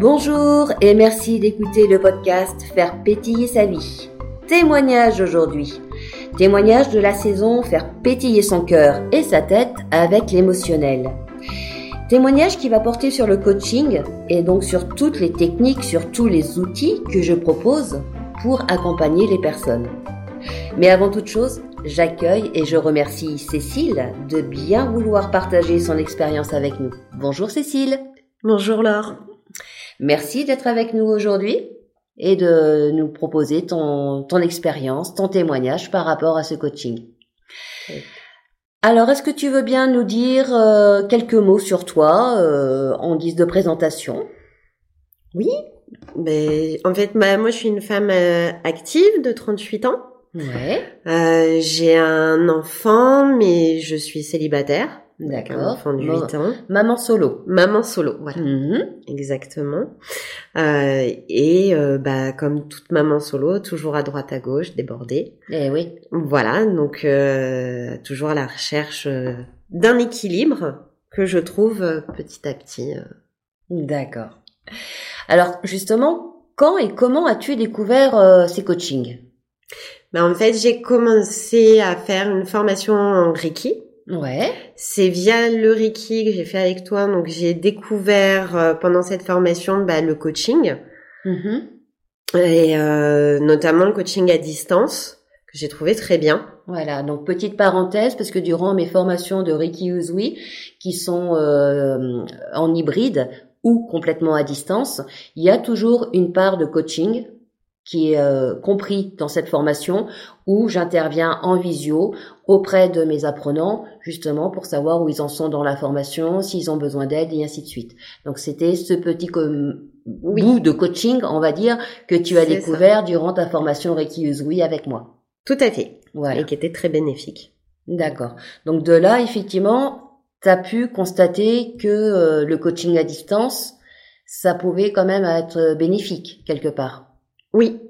Bonjour et merci d'écouter le podcast Faire pétiller sa vie. Témoignage aujourd'hui. Témoignage de la saison Faire pétiller son cœur et sa tête avec l'émotionnel. Témoignage qui va porter sur le coaching et donc sur toutes les techniques, sur tous les outils que je propose pour accompagner les personnes. Mais avant toute chose, j'accueille et je remercie Cécile de bien vouloir partager son expérience avec nous. Bonjour Cécile. Bonjour Laure. Merci d'être avec nous aujourd'hui et de nous proposer ton, ton expérience, ton témoignage par rapport à ce coaching. Alors, est-ce que tu veux bien nous dire euh, quelques mots sur toi euh, en guise de présentation? Oui, mais en fait, bah, moi je suis une femme euh, active de 38 ans. Ouais. Euh, j'ai un enfant, mais je suis célibataire. D'accord. Enfant de 8 ans. Maman solo. Maman solo, voilà. Mhm. Exactement. Euh, et euh, bah comme toute maman solo, toujours à droite à gauche, débordée. Eh oui. Voilà, donc euh, toujours à la recherche euh, d'un équilibre que je trouve euh, petit à petit. D'accord. Alors, justement, quand et comment as-tu découvert ces coachings? Bah, en fait, j'ai commencé à faire une formation en Reiki. Ouais. C'est via le Reiki que j'ai fait avec toi, donc j'ai découvert euh, pendant cette formation bah, le coaching Mhm. et euh, notamment le coaching à distance que j'ai trouvé très bien. Voilà, donc petite parenthèse, parce que durant mes formations de Reiki Usui, qui sont euh, en hybride ou complètement à distance, il y a toujours une part de coaching qui est euh, compris dans cette formation où j'interviens en visio auprès de mes apprenants justement pour savoir où ils en sont dans la formation, s'ils ont besoin d'aide et ainsi de suite. Donc c'était ce petit Oui. bout de coaching, on va dire, que tu as découvert durant ta formation Reiki Usui avec moi. Tout à fait. Voilà. Et qui était très bénéfique. D'accord. Donc de là, effectivement, tu as pu constater que euh, le coaching à distance, ça pouvait quand même être bénéfique quelque part. Oui.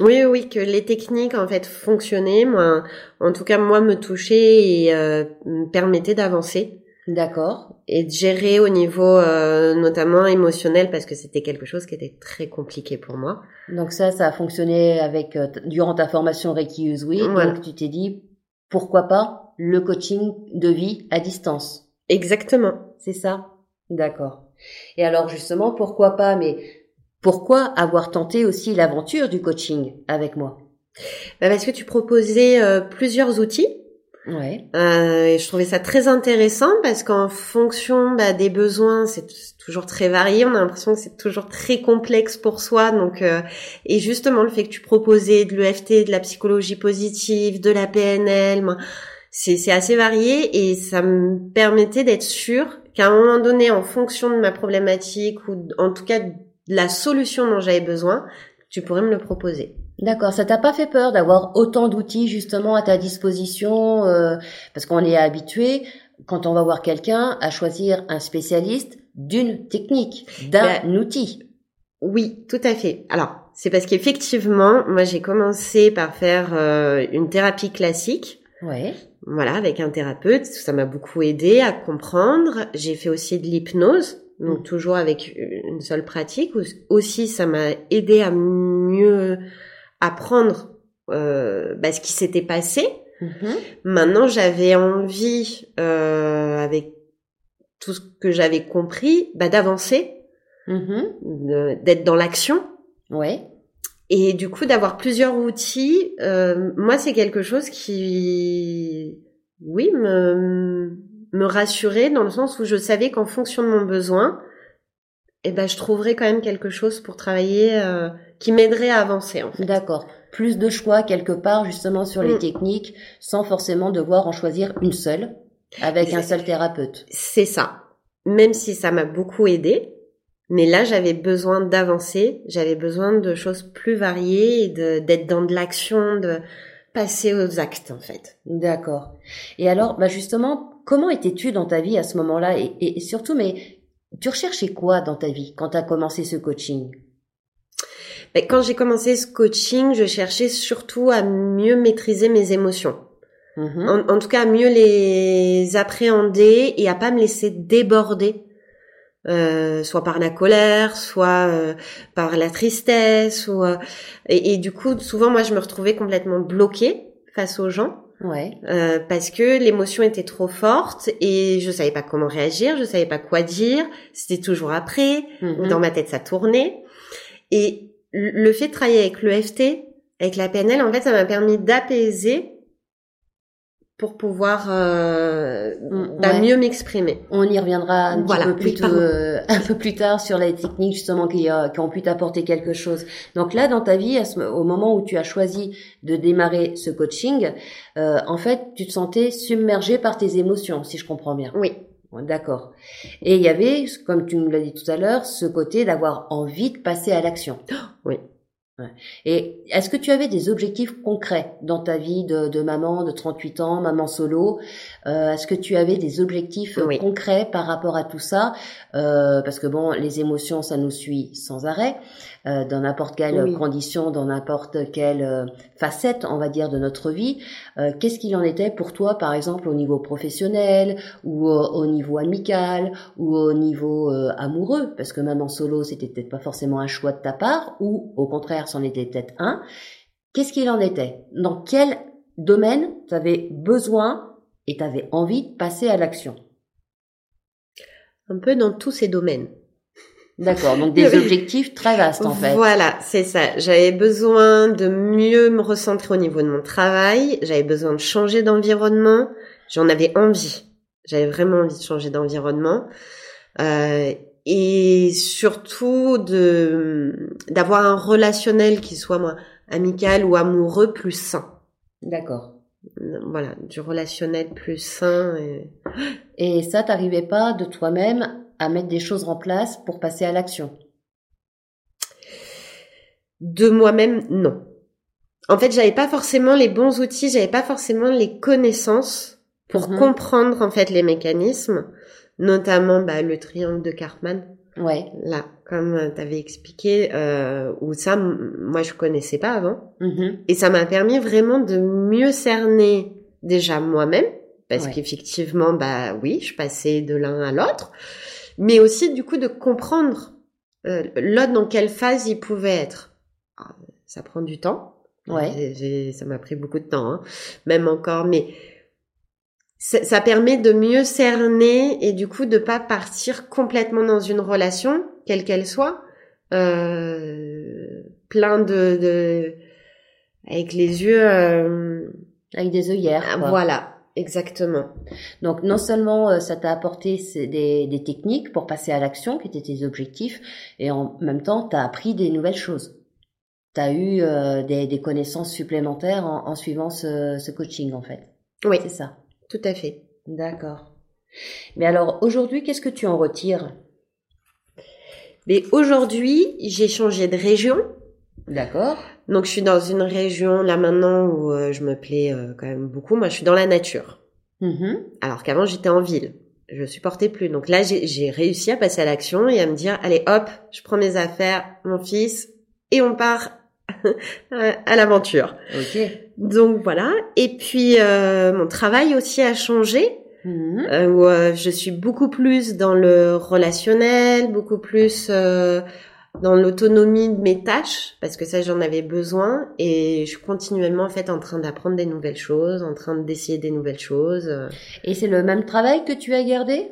Oui, oui, que les techniques en fait fonctionnaient, moi, en tout cas moi me touchaient et euh, me permettaient d'avancer D'accord. et de gérer au niveau euh, notamment émotionnel parce que c'était quelque chose qui était très compliqué pour moi. Donc ça, ça a fonctionné avec euh, durant ta formation Reiki Usui. Voilà. Donc tu t'es dit pourquoi pas le coaching de vie à distance? Exactement. C'est ça D'accord. Et alors justement, pourquoi pas Mais pourquoi avoir tenté aussi l'aventure du coaching avec moi? Bah, parce que tu proposais euh, plusieurs outils Ouais. Euh, et je trouvais ça très intéressant parce qu'en fonction bah, des besoins, c'est toujours très varié. On a l'impression que c'est toujours très complexe pour soi. Donc, euh, et justement, le fait que tu proposais de l'EFT, de la psychologie positive, de la PNL, moi, c'est assez varié et ça me permettait d'être sûre qu'à un moment donné, en fonction de ma problématique ou en tout cas la solution dont j'avais besoin, tu pourrais me le proposer. D'accord, ça t'a pas fait peur d'avoir autant d'outils justement à ta disposition euh, parce qu'on est habitué quand on va voir quelqu'un à choisir un spécialiste d'une technique, d'un Ben, outil? Oui, tout à fait. Alors, c'est parce qu'effectivement, moi j'ai commencé par faire euh, une thérapie classique, Ouais. voilà, avec un thérapeute. Ça m'a beaucoup aidé à comprendre. J'ai fait aussi de l'hypnose, donc Mm. toujours avec une seule pratique. Aussi- ça m'a aidé à mieux apprendre euh, bah, ce qui s'était passé. Mhm. Maintenant, j'avais envie, euh, avec tout ce que j'avais compris, bah, d'avancer, Mhm. de- d'être dans l'action. Ouais. Et du coup, d'avoir plusieurs outils, euh, moi, c'est quelque chose qui, oui, me, me rassurait dans le sens où je savais qu'en fonction de mon besoin, eh ben, je trouverais quand même quelque chose pour travailler euh, qui m'aiderait à avancer. En fait. D'accord. Plus de choix quelque part justement sur les Mm. techniques sans forcément devoir en choisir une seule avec un seul thérapeute. C'est ça. Même si ça m'a beaucoup aidé, mais là, j'avais besoin d'avancer, j'avais besoin de choses plus variées, d'être dans de l'action, de passer aux actes, en fait. D'accord. Et alors, bah justement, comment étais-tu dans ta vie à ce moment-là et, et- et surtout, mais tu recherchais quoi dans ta vie quand tu as commencé ce coaching? Ben, Quand j'ai commencé ce coaching, je cherchais surtout à mieux maîtriser mes émotions. Mhm. En, en tout cas, à mieux les appréhender et à pas me laisser déborder euh, soit par la colère, soit euh, par la tristesse, ou et, et, du coup souvent moi je me retrouvais complètement bloquée face aux gens. Ouais. Euh, parce que l'émotion était trop forte et je savais pas comment réagir, je savais pas quoi dire. C'était toujours après. Mhm. Dans ma tête, ça tournait. Et le fait de travailler avec l'EFT, avec la PNL, en fait, ça m'a permis d'apaiser pour pouvoir euh, Mm, bah, ouais. mieux m'exprimer. On y reviendra un, petit peu plus tôt, euh, un peu plus tard sur les techniques justement qui, euh, qui ont pu t'apporter quelque chose. Donc là, dans ta vie, à ce- au moment où tu as choisi de démarrer ce coaching, euh, en fait, tu te sentais submergé par tes émotions, si je comprends bien. Oui, D'accord. Et il y avait, comme tu nous l'as dit tout à l'heure, ce côté d'avoir envie de passer à l'action. Oui. Ouais. Et est-ce que tu avais des objectifs concrets dans ta vie de, de maman de 38 ans, maman solo? Euh, Est-ce que tu avais des objectifs euh, Oui. concrets par rapport à tout ça? Euh, Parce que bon, les émotions, ça nous suit sans arrêt, euh, dans n'importe quelle Oui. condition, dans n'importe quelle euh, facette, on va dire, de notre vie. Euh, Qu'est-ce qu'il en était pour toi, par exemple, au niveau professionnel ou au, au niveau amical ou au niveau euh, amoureux? Parce que maman solo, c'était peut-être pas forcément un choix de ta part, ou au contraire, c'en était peut-être un. Qu'est-ce qu'il en était? Dans quel domaine tu avais besoin et tu avais envie de passer à l'action? Un peu dans tous ces domaines. D'accord, donc des objectifs très vastes en fait. Voilà, c'est ça. J'avais besoin de mieux me recentrer au niveau de mon travail. J'avais besoin de changer d'environnement. J'en avais envie. J'avais vraiment envie de changer d'environnement. Euh, et surtout de d'avoir un relationnel qui soit moi amical ou amoureux plus sain. D'accord. Voilà, du relationnel plus sain. Et... Et ça, t'arrivais pas de toi-même à mettre des choses en place pour passer à l'action De moi-même, non. En fait, j'avais pas forcément les bons outils, j'avais pas forcément les connaissances pour Mhm. comprendre en fait les mécanismes, notamment bah, le triangle de Cartman. Ouais. Là, comme tu avais expliqué, euh, où ça, moi je connaissais pas avant, Mhm. et ça m'a permis vraiment de mieux cerner déjà moi-même, parce Ouais. qu'effectivement, bah oui, je passais de l'un à l'autre, mais aussi du coup de comprendre euh, l'autre dans quelle phase il pouvait être. Ah, Ça prend du temps. Ouais. Ça m'a pris beaucoup de temps, hein, même encore, mais ça, ça permet de mieux cerner et du coup de pas partir complètement dans une relation, quelle qu'elle soit, euh, plein de, de avec les yeux, euh, Avec des œillères. quoi. voilà, exactement. Donc non seulement euh, ça t'a apporté des, des techniques pour passer à l'action, qui étaient tes objectifs, et en même temps, tu as appris des nouvelles choses. Tu as eu euh, des, des connaissances supplémentaires en, en suivant ce, ce coaching, en fait. Oui, C'est ça. tout à fait. D'accord. Mais alors, aujourd'hui, qu'est-ce que tu en retires? Mais aujourd'hui, j'ai changé de région. D'accord. Donc je suis dans une région là maintenant où euh, je me plais euh, quand même beaucoup. Moi, je suis dans la nature. Mhm. Alors qu'avant, j'étais en ville. Je supportais plus. Donc là, j'ai réussi à passer à l'action et à me dire, allez, hop, je prends mes affaires, mon fils, et on part à l'aventure. Ok. Donc voilà. Et puis, euh, mon travail aussi a changé. Mhm. euh, où euh, je suis beaucoup plus dans le relationnel, beaucoup plus euh, dans l'autonomie de mes tâches, parce que ça j'en avais besoin, et je suis continuellement en fait en train d'apprendre des nouvelles choses, en train d'essayer des nouvelles choses. euh. Et c'est le même travail que tu as gardé?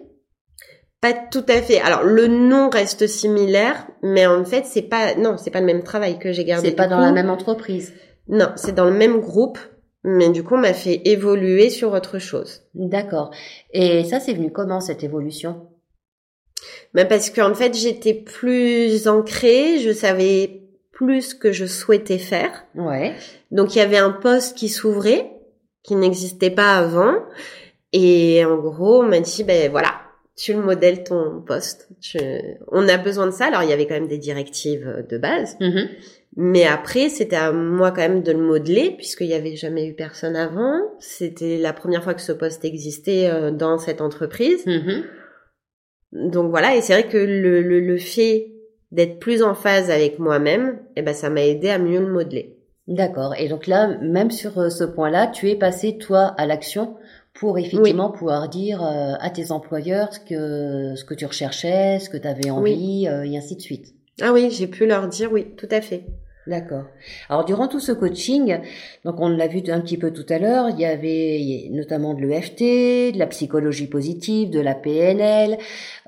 Pas tout à fait. Alors le nom reste similaire, mais en fait c'est pas non c'est pas le même travail que j'ai gardé. C'est pas dans la même entreprise? Non, c'est dans le même groupe, mais du coup on m'a fait évoluer sur autre chose. D'accord. Et ça, c'est venu comment cette évolution? Mais parce qu'en fait, j'étais plus ancrée, je savais plus ce que je souhaitais faire. Ouais. Donc, il y avait un poste qui s'ouvrait, qui n'existait pas avant. Et en gros, on m'a dit, ben voilà, tu le modèles ton poste. Tu- On a besoin de ça. Alors, il y avait quand même des directives de base. Mhm. Mais après, c'était à moi quand même de le modeler, puisqu'il y avait jamais eu personne avant. C'était la première fois que ce poste existait euh, dans cette entreprise. Mhm. Donc voilà, et c'est vrai que le, le, le fait d'être plus en phase avec moi-même, eh ben ça m'a aidé à mieux le modeler. D'accord. Et donc là, même sur euh, ce point-là, tu es passé, toi, à l'action pour effectivement pouvoir dire euh, à tes employeurs ce que ce que tu recherchais, ce que tu avais envie, euh, et ainsi de suite. Ah oui, j'ai pu leur dire oui, tout à fait. D'accord. Alors durant tout ce coaching, donc on l'a vu un petit peu tout à l'heure, il y avait notamment de l'EFT, de la psychologie positive, de la PNL.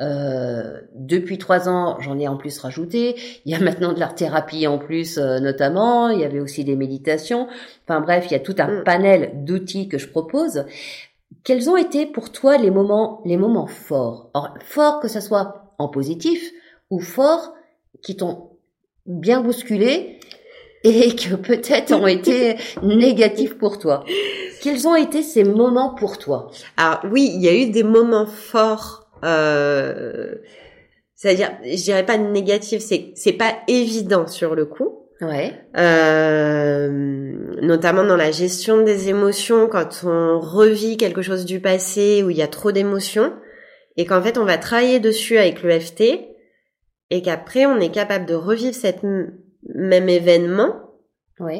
Euh, depuis trois ans, j'en ai en plus rajouté. Il y a maintenant de l'art thérapie en plus, euh, notamment. Il y avait aussi des méditations. Enfin bref, il y a tout un mm. panel d'outils que je propose. Quels ont été pour toi les moments, les moments forts? Alors forts que ce soit en positif ou forts qui t'ont bien bousculé et que peut-être ont été négatifs pour toi. Quels ont été ces moments pour toi? Alors oui, il y a eu des moments forts. Euh, C'est-à-dire, je dirais pas négatifs, c'est c'est pas évident sur le coup. Ouais. Euh, notamment dans la gestion des émotions, quand on revit quelque chose du passé où il y a trop d'émotions, et qu'en fait on va travailler dessus avec le FT, et qu'après on est capable de revivre cette même événement,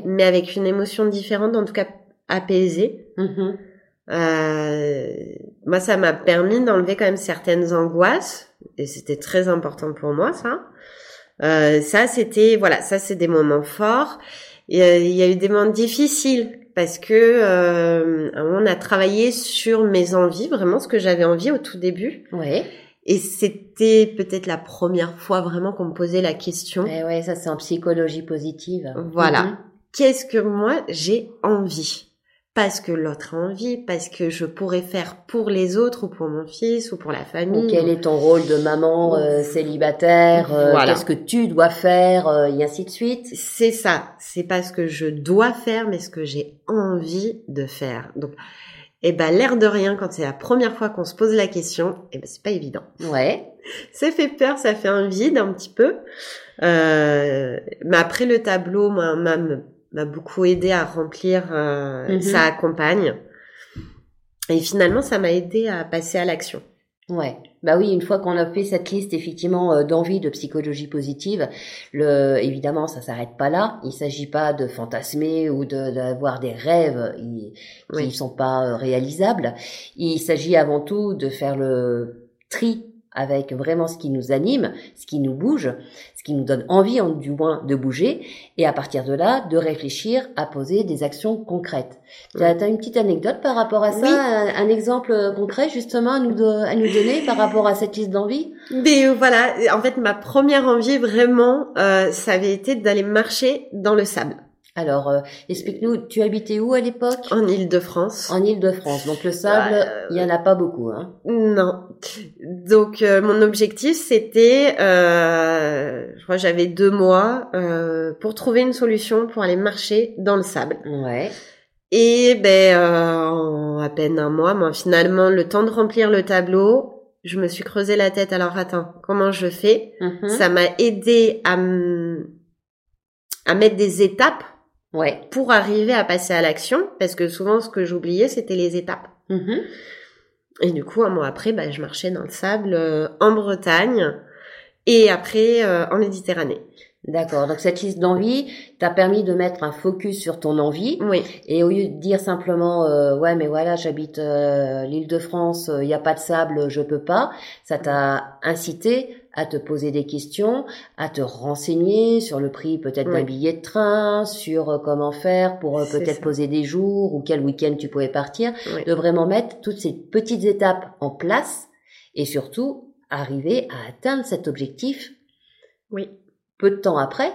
mais avec une émotion différente, en tout cas apaisée. Mm-hmm. Euh, moi, ça m'a permis d'enlever quand même certaines angoisses, et c'était très important pour moi, ça. Euh, ça, c'était voilà, ça c'est des moments forts. Euh, il y a eu des moments difficiles parce que euh, on a travaillé sur mes envies, vraiment ce que j'avais envie au tout début. Ouais. Et c'était peut-être la première fois vraiment qu'on me posait la question. Et eh ouais, ça c'est en psychologie positive. Voilà. Mhm. Qu'est-ce que moi j'ai envie? Parce que l'autre a envie, parce que je pourrais faire pour les autres ou pour mon fils ou pour la famille. quel est ton rôle de maman euh, célibataire euh, Qu'est-ce que tu dois faire euh, Et ainsi de suite? C'est ça. C'est pas ce que je dois faire, mais ce que j'ai envie de faire. Donc et eh ben l'air de rien, quand c'est la première fois qu'on se pose la question, et eh ben c'est pas évident. Ouais. Ça fait peur, ça fait un vide un petit peu. Euh, mais après le tableau, moi, m'a beaucoup aidé à remplir. Euh. Ça accompagne. Et finalement, ça m'a aidé à passer à l'action. Ouais. Bah oui, une fois qu'on a fait cette liste effectivement euh, d'envie de psychologie positive, le évidemment ça s'arrête pas là. Il s'agit pas de fantasmer ou d'avoir des rêves qui ne sont pas euh, réalisables. Il s'agit avant tout de faire le tri avec vraiment ce qui nous anime, ce qui nous bouge, ce qui nous donne envie, du moins, de bouger, et à partir de là, de réfléchir à poser des actions concrètes. Tu as, une petite anecdote par rapport à ça, un, exemple concret justement à nous, à nous donner par rapport à cette liste d'envie? Mais euh, voilà, en fait, ma première envie vraiment, euh, ça avait été d'aller marcher dans le sable. Alors, euh, explique-nous, tu habitais où à l'époque? En Île-de-France. En Île-de-France. Donc le sable, bah, il y en a pas beaucoup, hein Non. Donc euh, mon objectif, c'était, euh, je crois, j'avais deux mois euh, pour trouver une solution pour aller marcher dans le sable. Ouais. Et ben, en à peine un mois, moi, finalement, le temps de remplir le tableau, je me suis creusé la tête. Alors attends, comment je fais? Mhm. Ça m'a aidé à à mettre des étapes Ouais. Pour arriver à passer à l'action, parce que souvent ce que j'oubliais, c'était les étapes. Mm-hmm. Et du coup, un mois après, bah, je marchais dans le sable euh, en Bretagne et après euh, en Méditerranée. D'accord. Donc cette liste d'envie t'a permis de mettre un focus sur ton envie. Oui. Et au lieu de dire simplement euh, ouais mais voilà j'habite l'île de France, il n'y a pas de sable, je peux pas, ça t'a incité à te poser des questions, à te renseigner sur le prix peut-être d'un billet de train, sur euh, comment faire pour euh, peut-être poser des jours ou quel week-end tu pouvais partir, de vraiment mettre toutes ces petites étapes en place et surtout arriver à atteindre cet objectif. Oui. Peu de temps après.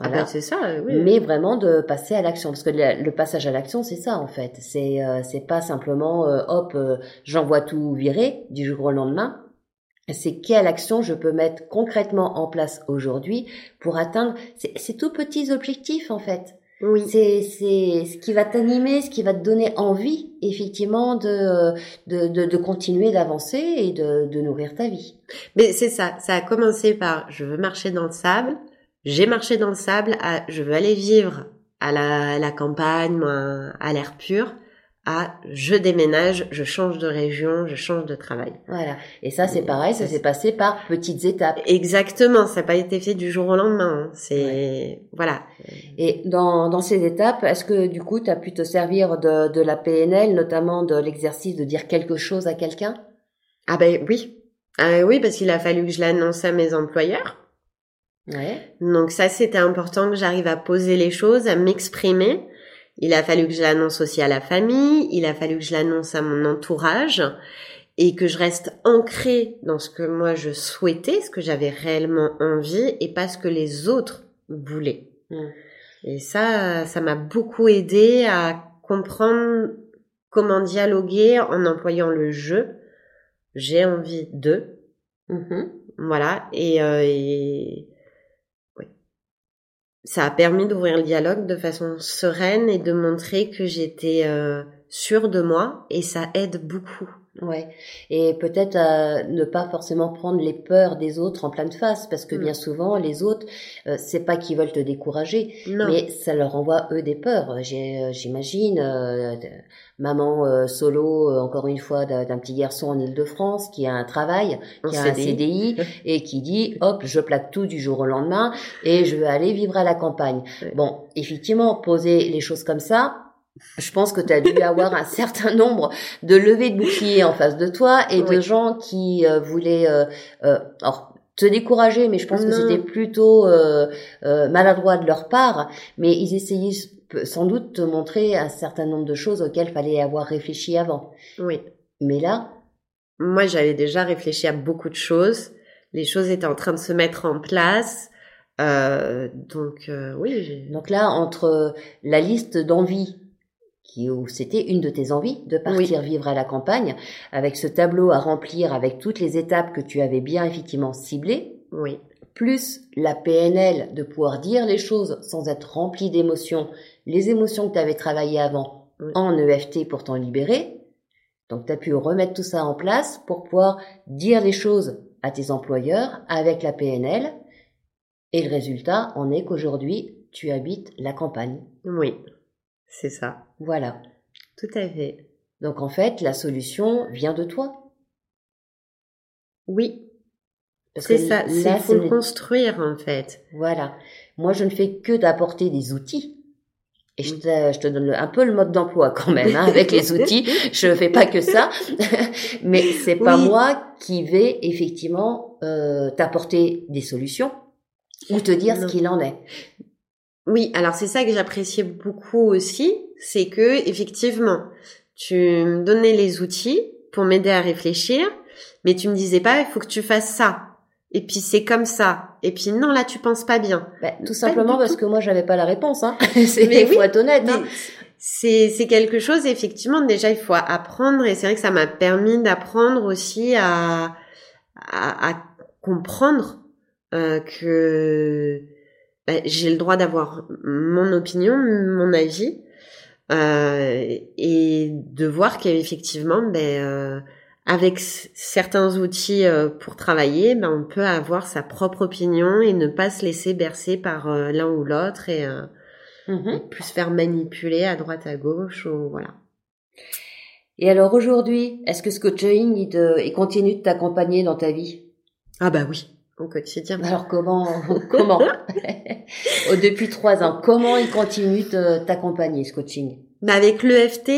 Ah ben, c'est ça, oui. Mais vraiment de passer à l'action, parce que le, passage à l'action, c'est ça en fait. C'est euh, c'est pas simplement hop, j'envoie tout virer du jour au lendemain c'est quelle action je peux mettre concrètement en place aujourd'hui pour atteindre ces, tout petits objectifs en fait? Oui. C'est c'est ce qui va t'animer, ce qui va te donner envie effectivement de de, de, continuer d'avancer et de, de nourrir ta vie. Mais c'est ça, ça a commencé par je veux marcher dans le sable, j'ai marché dans le sable, à, je veux aller vivre à la, la campagne, à l'air pur à je déménage, je change de région, je change de travail. Voilà. Et ça, c'est pareil, ça s'est passé par petites étapes. Exactement, ça n'a pas été fait du jour au lendemain. Hein. C'est voilà. Et dans, dans ces étapes, est-ce que du coup, tu as pu te servir de, de la PNL, notamment de l'exercice de dire quelque chose à quelqu'un? Ah ben oui. Ah oui, parce qu'il a fallu que je l'annonce à mes employeurs. Ouais. Donc ça, c'était important que j'arrive à poser les choses, à m'exprimer. Il a fallu que je l'annonce aussi à la famille, il a fallu que je l'annonce à mon entourage et que je reste ancrée dans ce que moi je souhaitais, ce que j'avais réellement envie et pas ce que les autres voulaient. Mm. Et ça, ça m'a beaucoup aidé à comprendre comment dialoguer en employant le jeu. J'ai envie de. Mhm. Voilà. Et, euh, et ça a permis d'ouvrir le dialogue de façon sereine et de montrer que j'étais euh, sûre de moi et ça aide beaucoup. Ouais. Et peut-être euh, ne pas forcément prendre les peurs des autres en pleine face, parce que Mm. bien souvent les autres, euh, c'est pas qu'ils veulent te décourager, Non. mais ça leur envoie eux des peurs. Euh, j'imagine, euh, maman euh, solo, euh, encore une fois, d'un petit garçon en Île-de-France qui a un travail, qui a un CDI et qui dit hop, je plaque tout du jour au lendemain et je vais aller vivre à la campagne. Ouais. Bon, effectivement, poser les choses comme ça. Je pense que tu as dû avoir un certain nombre de levées de boucliers en face de toi et de gens qui euh, voulaient euh, euh, alors, te décourager, mais je pense que c'était plutôt euh, euh, maladroit de leur part, mais ils essayaient sans doute de te montrer un certain nombre de choses auxquelles fallait avoir réfléchi avant. Oui. Mais là, Moi, j'avais déjà réfléchi à beaucoup de choses. Les choses étaient en train de se mettre en place. Euh, donc, euh, oui. Donc là, entre la liste d'envies, qui où c'était une de tes envies, de partir vivre à la campagne, avec ce tableau à remplir, avec toutes les étapes que tu avais bien effectivement ciblées, Oui. plus la PNL de pouvoir dire les choses sans être rempli d'émotions, les émotions que tu avais travaillées avant Oui. en EFT pour t'en libérer. Donc tu as pu remettre tout ça en place pour pouvoir dire les choses à tes employeurs avec la PNL. Et le résultat en est qu'aujourd'hui, tu habites la campagne. Oui. C'est ça. Voilà. Tout à fait. Donc en fait, la solution vient de toi. Oui. C'est ça. Il faut le construire, en fait. Voilà. Moi, je ne fais que d'apporter des outils. Et Mm. je te, je te donne un peu le mode d'emploi quand même, hein, avec les outils. Je fais pas que ça. Mais c'est pas Oui. moi qui vais effectivement euh, t'apporter des solutions ou te dire Non. ce qu'il en est. Oui, alors c'est ça que j'appréciais beaucoup aussi, c'est que effectivement, tu me donnais les outils pour m'aider à réfléchir, mais tu me disais pas il faut que tu fasses ça. Et puis c'est comme ça. Et puis non là tu penses pas bien. Ben, tout Pas simplement parce tout. que moi, j'avais pas la réponse. Hein. C'est Mais faut oui. être honnête. Hein. c'est c'est quelque chose effectivement déjà il faut apprendre et c'est vrai que ça m'a permis d'apprendre aussi à à, à comprendre euh, que ben, j'ai le droit d'avoir mon opinion, mon avis euh, et de voir qu'effectivement ben euh, avec certains outils euh, pour travailler, ben on peut avoir sa propre opinion et ne pas se laisser bercer par euh, l'un ou l'autre et euh, Mhm. et plus se faire manipuler à droite à gauche ou voilà. Et alors aujourd'hui, est-ce que ce coaching, il, te, il continue de t'accompagner dans ta vie? Ah bah oui, au quotidien. Alors comment comment Oh, Depuis trois ans, comment il continue de t'accompagner ce coaching? Bah avec l'EFT,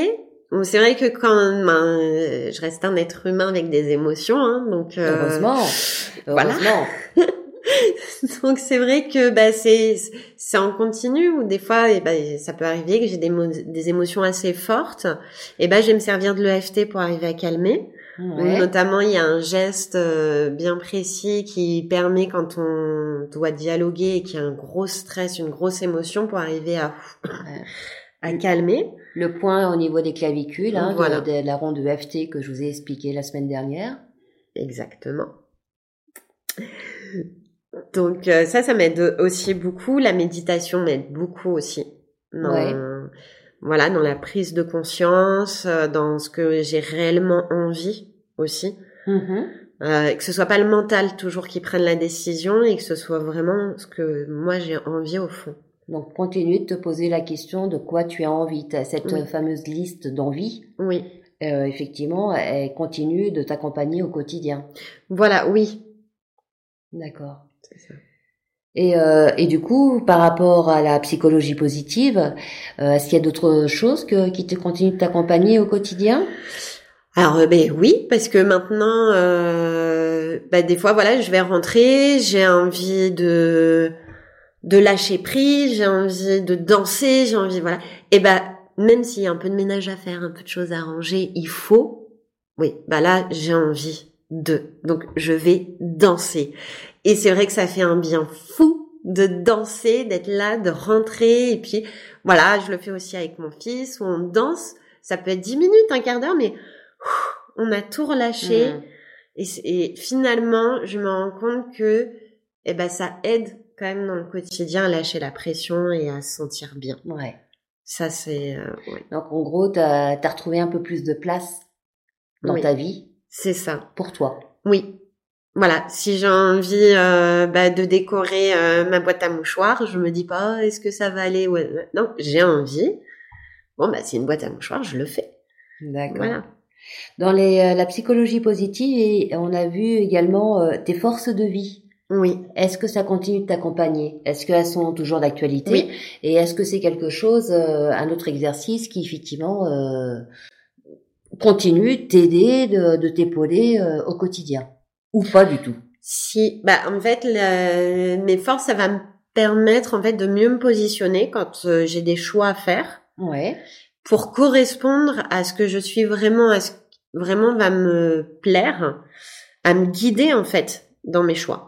c'est vrai que quand ben, euh, je reste un être humain avec des émotions, hein, donc euh, Heureusement, voilà. heureusement. donc c'est vrai que bah c'est c'est en continu ou des fois eh ben, ça peut arriver que j'ai des mo- des émotions assez fortes et ben je vais me servir de l'EFT pour arriver à calmer. Ouais. Notamment, il y a un geste euh, bien précis qui permet quand on doit dialoguer et qu'il y a un gros stress, une grosse émotion pour arriver à, à calmer. Le point au niveau des clavicules, hein, Voilà. de, la ronde EFT que je vous ai expliqué la semaine dernière. Exactement. Donc euh, ça, ça m'aide aussi beaucoup. La méditation m'aide beaucoup aussi. Dans, Ouais. Voilà, dans la prise de conscience, euh, dans ce que j'ai réellement envie aussi. Mhm. Euh, que ce soit pas le mental toujours qui prenne la décision et que ce soit vraiment ce que moi j'ai envie au fond. Donc continue de te poser la question de quoi tu as envie. As cette Oui. fameuse liste d'envie, Oui. euh, effectivement, elle continue de t'accompagner au quotidien. Voilà, oui. D'accord. C'est ça. Et, euh, et du coup, par rapport à la psychologie positive, euh, est-ce qu'il y a d'autres choses que, qui te continuent de t'accompagner au quotidien? Alors euh, ben oui, parce que maintenant, euh, ben, des fois voilà, je vais rentrer, j'ai envie de de lâcher prise, j'ai envie de danser, j'ai envie voilà. Et ben même s'il y a un peu de ménage à faire, un peu de choses à ranger, il faut. Oui, bah là j'ai envie de. Donc je vais danser. Et c'est vrai que ça fait un bien fou de danser, d'être là, de rentrer. Et puis voilà, je le fais aussi avec mon fils où on danse. Ça peut être 10 minutes, un quart d'heure, mais on a tout relâché Mhm. et, finalement je me rends compte que eh ben ça aide quand même dans le quotidien à lâcher la pression et à se sentir bien. Ouais. Ça c'est euh, ouais. Donc en gros, tu as, retrouvé un peu plus de place dans Oui. ta vie c'est ça. pour toi. Oui. Voilà, si j'ai envie euh, bah, de décorer euh, ma boîte à mouchoirs, je me dis pas oh, est-ce que ça va aller? Ouais. Non, j'ai envie. Bon bah c'est une boîte à mouchoirs, je le fais. D'accord. Voilà. Dans les, euh, la psychologie positive, on a vu également euh, tes forces de vie. Oui. Est-ce que ça continue de t'accompagner? Est-ce qu'elles sont toujours d'actualité? Oui. Et est-ce que c'est quelque chose, euh, un autre exercice qui effectivement euh, continue de t'aider, de, de t'épauler euh, au quotidien? Ou pas du tout? Si, bah en fait, mes forces, ça va me permettre en fait de mieux me positionner quand euh, j'ai des choix à faire Ouais. Pour correspondre à ce que je suis vraiment, à ce qui vraiment va me plaire, à me guider en fait dans mes choix.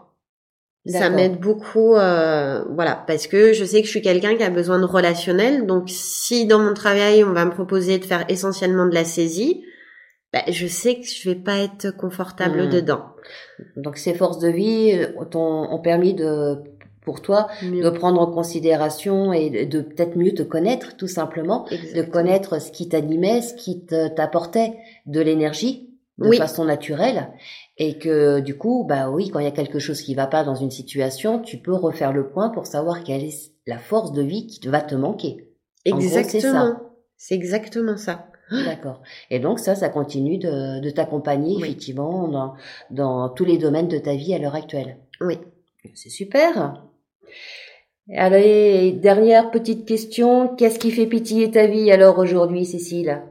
Ça m'aide beaucoup, euh, voilà, parce que je sais que je suis quelqu'un qui a besoin de relationnel. Donc, si dans mon travail on va me proposer de faire essentiellement de la saisie, bah, je sais que je vais pas être confortable Hmm. dedans. Donc ces forces de vie euh, t'ont ont permis de, pour toi, de prendre en considération et de, de peut-être mieux te connaître, tout simplement, de connaître ce qui t'animait, ce qui t'apportait de l'énergie de Oui. façon naturelle, et que du coup, bah oui, quand il y a quelque chose qui va pas dans une situation, tu peux refaire le point pour savoir quelle est la force de vie qui va te manquer. Exactement. C'est exactement ça. D'accord. Et donc ça, ça continue de, de t'accompagner Oui. effectivement dans, dans tous les domaines de ta vie à l'heure actuelle. Oui. C'est super. Allez, dernière petite question. Qu'est-ce qui fait pitié ta vie alors aujourd'hui, Cécile?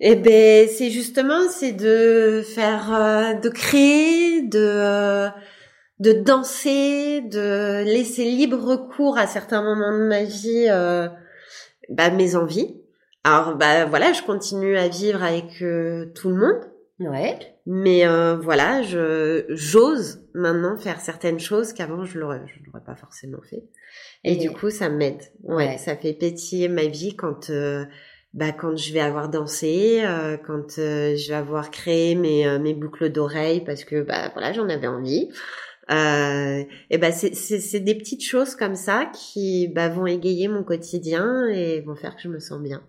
Eh ben, c'est justement, c'est de faire, euh, de créer, de, euh, de danser, de laisser libre cours à certains moments de ma vie, euh, bah, mes envies. Alors, bah, voilà, je continue à vivre avec euh, tout le monde. Ouais. Mais euh, voilà, je j'ose maintenant faire certaines choses qu'avant je l'aurais je l'aurais pas forcément fait. Et, Et- du coup, ça m'aide. Ouais, Ouais. ça fait pétiller ma vie quand euh, bah quand je vais avoir dansé, euh, quand euh, je vais avoir créé mes euh, mes boucles d'oreilles parce que bah voilà, j'en avais envie. Euh, et bah c'est c'est c'est des petites choses comme ça qui bah vont égayer mon quotidien et vont faire que je me sens bien.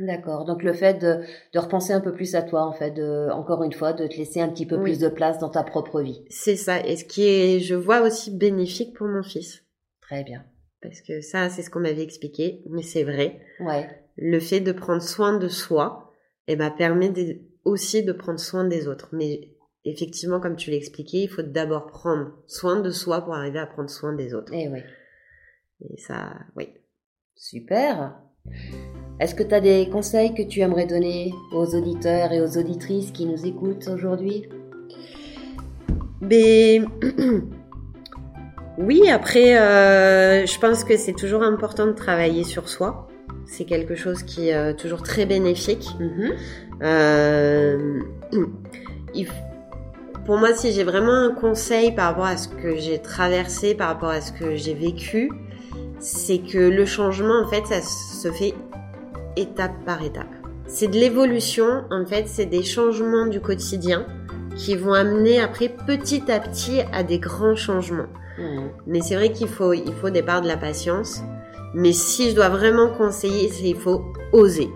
D'accord. Donc le fait de, de repenser un peu plus à toi, en fait, de, encore une fois, de te laisser un petit peu Oui. plus de place dans ta propre vie. C'est ça. Et ce qui est, je vois aussi bénéfique pour mon fils. Très bien. Parce que ça, c'est ce qu'on m'avait expliqué, mais c'est vrai. Ouais. Le fait de prendre soin de soi, eh ben, permet de- aussi de prendre soin des autres. Mais effectivement, comme tu l'as expliqué, il faut d'abord prendre soin de soi pour arriver à prendre soin des autres. Eh oui. Et ça, oui. Super. Est-ce que tu as des conseils que tu aimerais donner aux auditeurs et aux auditrices qui nous écoutent aujourd'hui? Mais oui, après, euh, je pense que c'est toujours important de travailler sur soi. C'est quelque chose qui est euh, toujours très bénéfique. Mhm. Euh, il pour moi, si j'ai vraiment un conseil par rapport à ce que j'ai traversé, par rapport à ce que j'ai vécu, c'est que le changement, en fait, ça se fait étape par étape. C'est de l'évolution, en fait, c'est des changements du quotidien qui vont amener après petit à petit à des grands changements. Mhm. Mais c'est vrai qu'il faut, il faut des parts de la patience. Mais si je dois vraiment conseiller, c'est il faut oser.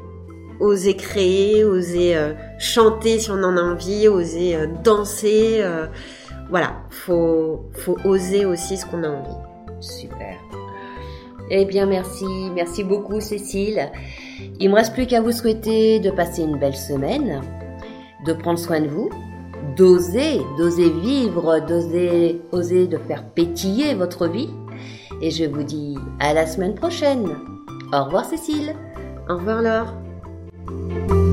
Oser créer, oser euh, chanter si on en a envie, oser euh, danser. euh, voilà, faut, faut oser aussi ce qu'on a envie. Super. Eh bien, merci, merci beaucoup, Cécile. Il me reste plus qu'à vous souhaiter de passer une belle semaine, de prendre soin de vous, d'oser, d'oser vivre, d'oser, oser de faire pétiller votre vie. Et je vous dis à la semaine prochaine. Au revoir, Cécile. Au revoir, Laure.